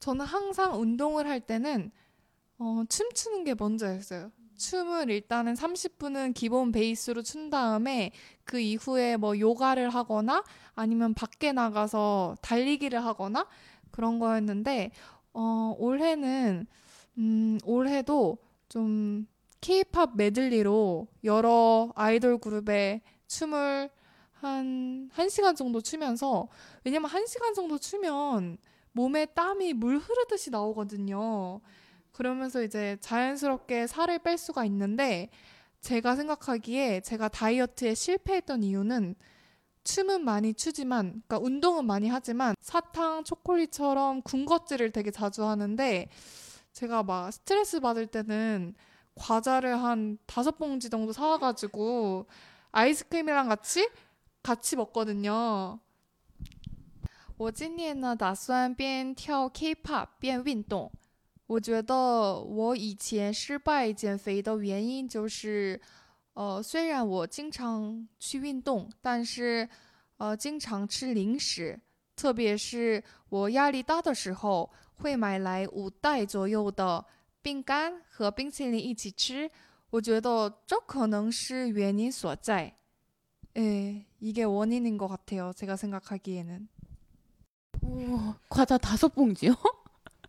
저는 항상 운동을 할 때는, 어, 춤추는 게 먼저였어요. 춤을 일단은 30분은 기본 베이스로 춘 다음에 그 이후에 뭐 요가를 하거나 아니면 밖에 나가서 달리기를 하거나 그런 거였는데, 어, 올해는, 음, 올해도 좀 케이팝 메들리로 여러 아이돌 그룹의 춤을 한 1시간 정도 추면서 왜냐면 1시간 정도 추면 몸에 땀이 물 흐르듯이 나오거든요. 그러면서 이제 자연스럽게 살을 뺄 수가 있는데 제가 생각하기에 제가 다이어트에 실패했던 이유는 춤은 많이 추지만 그러니까 운동은 많이 하지만 사탕, 초콜릿처럼 군것질을 되게 자주 하는데 제가 막 스트레스 받을 때는 과자를 한 다섯 봉지 정도 사와가지고 아이스크림이랑 같이 같이 먹거든요. 我今年呢，打算边跳 K-pop 边运动。我觉得我以前失败减肥的原因就是，呃，虽然我经常去运动，但是呃，经常吃零食，特别是我压力大的时候，会买来五袋左右的饼干和冰淇淋一起吃。我觉得这可能是原因所在。 예, 이게 원인인 것 같아요. 제가 생각하기에는. 오, 과자 다섯 봉지요?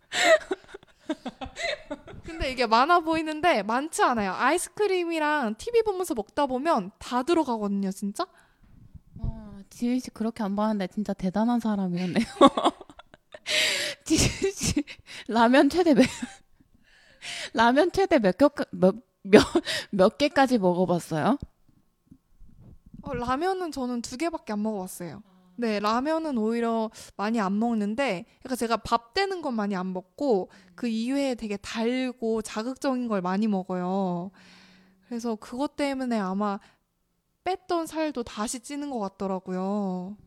근데 이게 많아 보이는데 많지 않아요. 아이스크림이랑 TV 보면서 먹다 보면 다 들어가거든요, 진짜. 어, 지은 씨 그렇게 안 봤는데 진짜 대단한 사람이었네요. 지은 씨 라면 최대 몇 라면 최대 몇, 개, 몇, 몇, 몇 개까지 먹어봤어요? 어, 라면은 저는 두 개밖에 안 먹어봤어요. 네, 라면은 오히려 많이 안 먹는데, 그러니까 제가 밥 되는 건 많이 안 먹고, 그 이외에 되게 달고 자극적인 걸 많이 먹어요. 그래서 그것 때문에 아마 뺐던 살도 다시 찌는 것 같더라고요.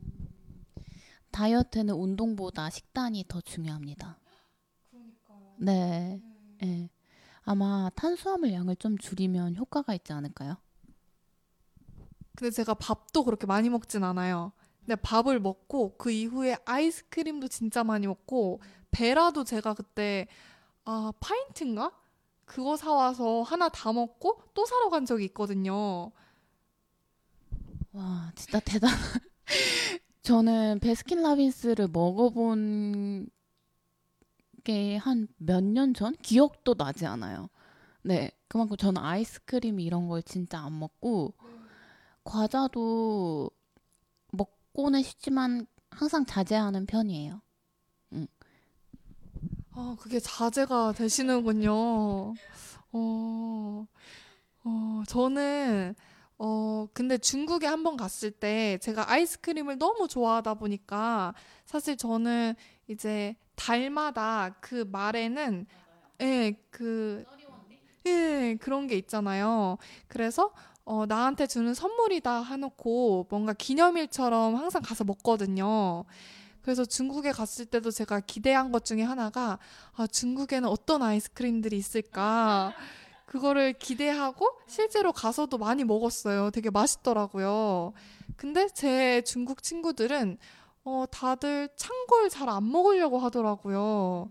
다이어트는 운동보다 식단이 더 중요합니다. 네, 예. 아마 탄수화물 양을 좀 줄이면 효과가 있지 않을까요? 근데 제가 밥도 그렇게 많이 먹진 않아요. 근데 밥을 먹고 그 이후에 아이스크림도 진짜 많이 먹고 베라도 제가 그때 아 파인트인가? 그거 사 와서 하나 다 먹고 또 사러 간 적이 있거든요. 와, 진짜 대단. 저는 베스킨라빈스를 먹어본 게 한 몇 년 전? 기억도 나지 않아요. 네, 그만큼 저는 아이스크림 이런 걸 진짜 안 먹고 과자도 먹고는 싶지만 항상 자제하는 편이에요. 아 그게 자제가 되시는군요. 어, 어 저는 어 근데 중국에 한 번 갔을 때 제가 아이스크림을 너무 좋아하다 보니까 사실 저는 이제 달마다 그 말에는 예, 그 예, 그런 게 있잖아요. 그래서 어, 나한테 주는 선물이다 해놓고 뭔가 기념일처럼 항상 가서 먹거든요. 그래서 중국에 갔을 때도 제가 기대한 것 중에 하나가 아, 중국에는 어떤 아이스크림들이 있을까? 그거를 기대하고 실제로 가서도 많이 먹었어요. 되게 맛있더라고요. 근데 제 중국 친구들은 어, 다들 찬 걸 잘 안 먹으려고 하더라고요.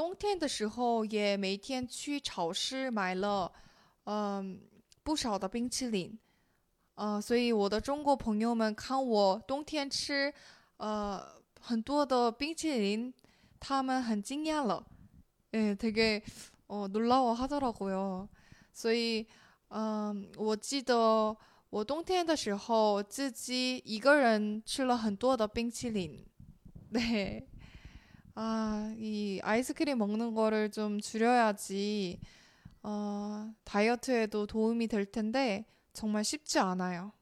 冬天的时候也每天去超市买了，嗯、不少的冰淇淋，呃，所以我的中国朋友们看我冬天吃，呃，很多的冰淇淋， 他们很惊讶了. 예, 되게 어, 놀라워 하더라고요. 所以嗯，我记得我冬天的时候自己一个人吃了很多的冰淇淋。 네. 아, 이 아이스크림 먹는 거를 좀 줄여야지 어, 다이어트에도 도움이 될 텐데 정말 쉽지 않아요.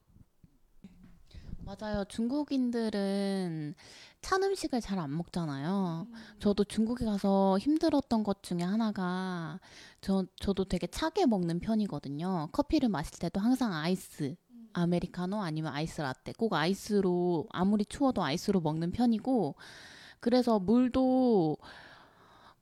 맞아요. 중국인들은 찬 음식을 잘 안 먹잖아요. 저도 중국에 가서 힘들었던 것 중에 하나가 저, 저도 되게 차게 먹는 편이거든요. 커피를 마실 때도 항상 아이스, 아메리카노 아니면 아이스 라떼. 꼭 아이스로, 아무리 추워도 아이스로 먹는 편이고, 그래서 물도,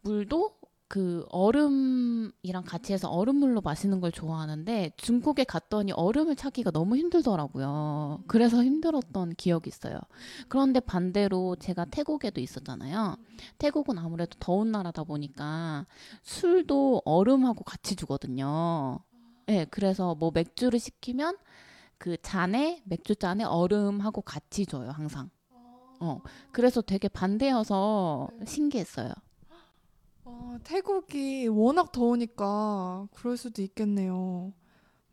물도 그 얼음이랑 같이 해서 얼음물로 마시는 걸 좋아하는데 중국에 갔더니 얼음을 찾기가 너무 힘들더라고요. 그래서 힘들었던 기억이 있어요. 그런데 반대로 제가 태국에도 있었잖아요. 태국은 아무래도 더운 나라다 보니까 술도 얼음하고 같이 주거든요. 예, 네, 그래서 뭐 맥주를 시키면 그 잔에 맥주 잔에 얼음하고 같이 줘요, 항상. 어, 그래서 되게 반대여서 신기했어요. 어, 태국이 워낙 더우니까 그럴 수도 있겠네요.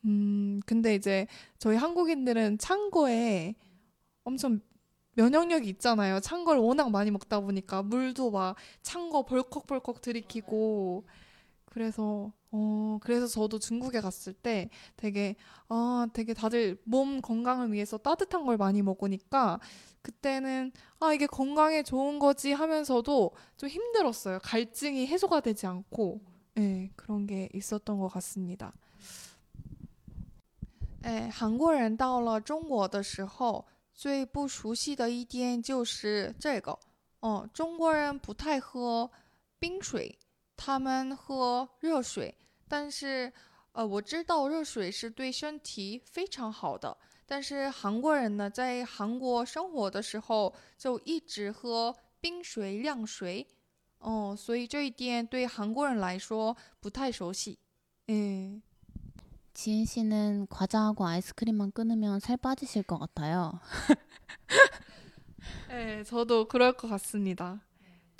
음, 근데 이제 저희 한국인들은 찬 거에 엄청 면역력이 있잖아요. 찬 걸 워낙 많이 먹다 보니까 물도 막 찬 거 벌컥벌컥 들이키고 그래서 어 그래서 저도 중국에 갔을 때 되게 아 되게 다들 몸 건강을 위해서 따뜻한 걸 많이 먹으니까 그때는 아 이게 건강에 좋은 거지 하면서도 좀 힘들었어요. 갈증이 해소가 되지 않고 네, 그런 게 있었던 것 같습니다. 哎，韩国人到了中国的时候，最不熟悉的一点就是这个。哦，中国人不太喝冰水， 他们喝热水，但是，呃，我知道热水是对身体非常好的。但是韩国人呢，在韩国生活的时候就一直喝冰水、凉水，哦，所以这一点对韩国人来说不太熟悉。嗯， 지은 씨는 과자하고 아이스크림만 끊으면 살 빠지실 것 같아요. 네, 저도 그럴 것 같습니다.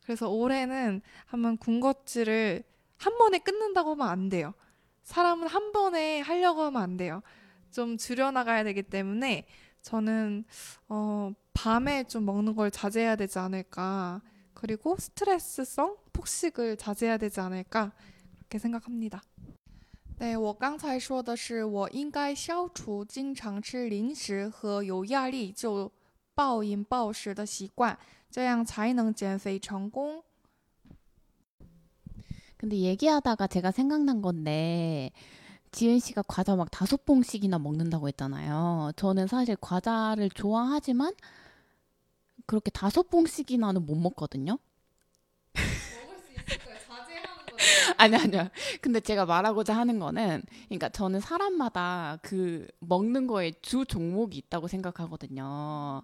그래서 올해는 한번 군것질을 한 번에 끊는다고 하면 안 돼요. 사람은 한 번에 하려고 하면 안 돼요. 좀 줄여나가야 되기 때문에 저는 어, 밤에 좀 먹는 걸 자제해야 되지 않을까. 그리고 스트레스성 폭식을 자제해야 되지 않을까. 그렇게 생각합니다. 对我刚才说的是我应该消除经常吃零食和有压力就暴饮暴食的习惯， 这样才能减肥成功。 근데 얘기하다가 제가 생각난 건데 지은 씨가 과자 막 다섯 봉씩이나 먹는다고 했잖아요. 저는 사실 과자를 좋아하지만 그렇게 다섯 봉씩이나는 못 먹거든요. 아니 아니요. 근데 제가 말하고자 하는 거는 그러니까 저는 사람마다 그 먹는 거에 주 종목이 있다고 생각하거든요.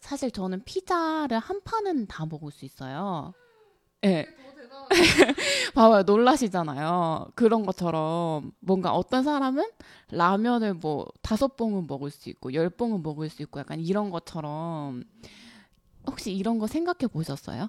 사실 저는 피자를 한 판은 다 먹을 수 있어요. 예. 네. 봐봐요. 놀라시잖아요. 그런 것처럼 뭔가 어떤 사람은 라면을 뭐 다섯 봉은 먹을 수 있고 열 봉은 먹을 수 있고 약간 이런 것처럼 혹시 이런 거 생각해 보셨어요?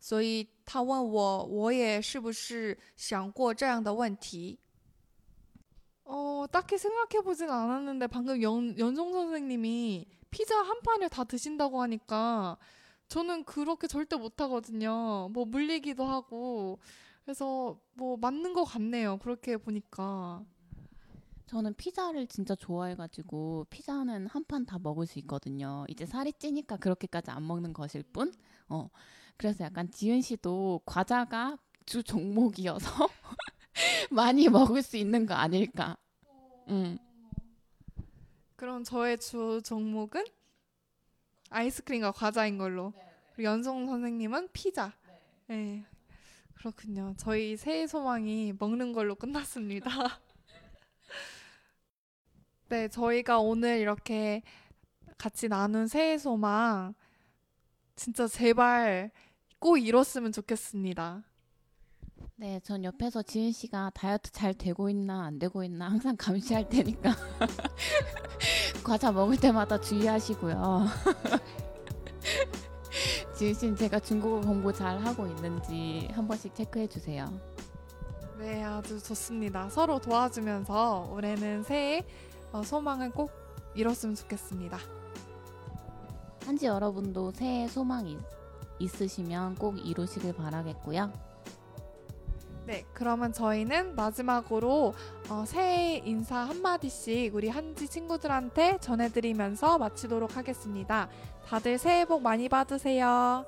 所以他问我，我也是不是想过这样的问题？어딱히생각해보진않았는데방금연연송선생님이피자한판을다드신다고하니까저는그렇게절대못하거든요뭐물리기도하고 그래서 뭐 맞는 것 같네요. 그렇게 보니까. 저는 피자를 진짜 좋아해가지고 피자는 한 판 다 먹을 수 있거든요. 이제 살이 찌니까 그렇게까지 안 먹는 것일 뿐. 어 그래서 약간 지은 씨도 과자가 주 종목이어서 많이 먹을 수 있는 거 아닐까. 음. 그럼 저의 주 종목은 아이스크림과 과자인 걸로. 그리고 연성 선생님은 피자. 네. 그렇군요. 저희 새해 소망이 먹는 걸로 끝났습니다. 네, 저희가 오늘 이렇게 같이 나눈 새해 소망 진짜 제발 꼭 이뤘으면 좋겠습니다. 네, 전 옆에서 지은 씨가 다이어트 잘 되고 있나 안 되고 있나 항상 감시할 테니까 과자 먹을 때마다 주의하시고요. 지은 씨는 제가 중국어 공부 잘 하고 있는지 한 번씩 체크해 주세요. 네, 아주 좋습니다. 서로 도와주면서 올해는 새해 어, 소망을 꼭 이뤘으면 좋겠습니다. 한지 여러분도 새해 소망이 있으시면 꼭 이루시길 바라겠고요. 네, 그러면 저희는 마지막으로 어, 새해 인사 한마디씩 우리 한지 친구들한테 전해드리면서 마치도록 하겠습니다. 다들 새해 복 많이 받으세요.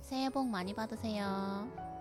새해 복 많이 받으세요.